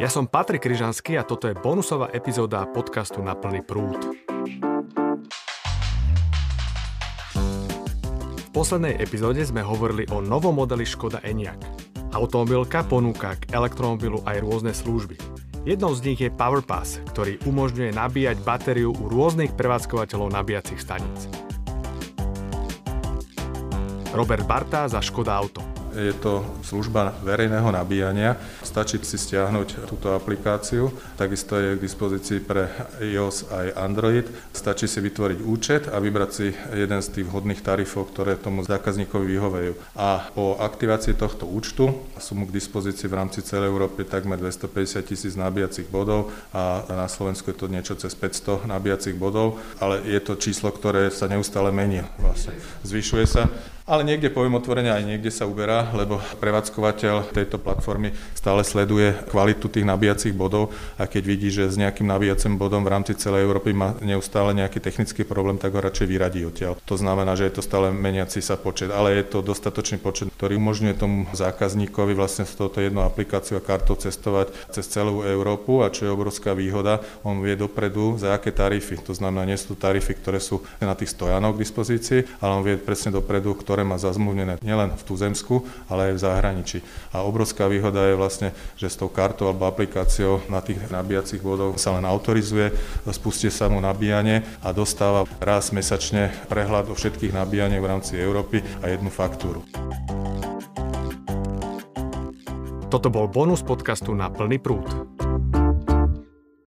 Ja som Patrik Kryžanský a toto je bonusová epizóda podcastu Na plný prúd. V poslednej epizóde sme hovorili o novom modeli Škoda Enyaq. Automobilka ponúka k elektromobilu aj rôzne služby. Jednou z nich je PowerPass, ktorý umožňuje nabíjať batériu u rôznych prevádzkovateľov nabíjacích staníc. Robert Barta za Škoda Auto. Je to služba verejného nabíjania. Stačí si stiahnuť túto aplikáciu. Takisto je k dispozícii pre iOS aj Android. Stačí si vytvoriť účet a vybrať si jeden z tých vhodných tarifov, ktoré tomu zákazníkovi vyhovejú. A po aktivácii tohto účtu sú mu k dispozícii v rámci celej Európy takmer 250 tisíc nabíjacích bodov a na Slovensku je to niečo cez 500 nabíjacích bodov, ale je to číslo, ktoré sa neustále mení. Vlastne zvyšuje sa ale niekde poviem otvorene aj niekde sa uberá, lebo prevádzkovateľ tejto platformy stále sleduje kvalitu tých nabíjacích bodov a keď vidí, že s nejakým nabíjacím bodom v rámci celej Európy má neustále nejaký technický problém, tak ho radšej vyradí odtiaľ. To znamená, že je to stále meniaci sa počet, ale je to dostatočný počet, ktorý umožňuje tomu zákazníkovi vlastne s touto jednou aplikáciou a kartou cestovať cez celú Európu a čo je obrovská výhoda, on vie dopredu za aké tarify. To znamená, nie sú tarify, ktoré sú na tých stojanoch k dispozícii, ale on vie presne dopredu, ktoré ktoré má zazmluvnené nielen v tuzemsku, ale aj v zahraničí. A obrovská výhoda je vlastne, že s tou kartou alebo aplikáciou na tých nabíjacích bodoch sa len autorizuje, spustí sa mu nabíjanie a dostáva raz mesačne prehľad o všetkých nabíjaniach v rámci Európy a jednu faktúru. Toto bol bonus podcastu na plný prúd.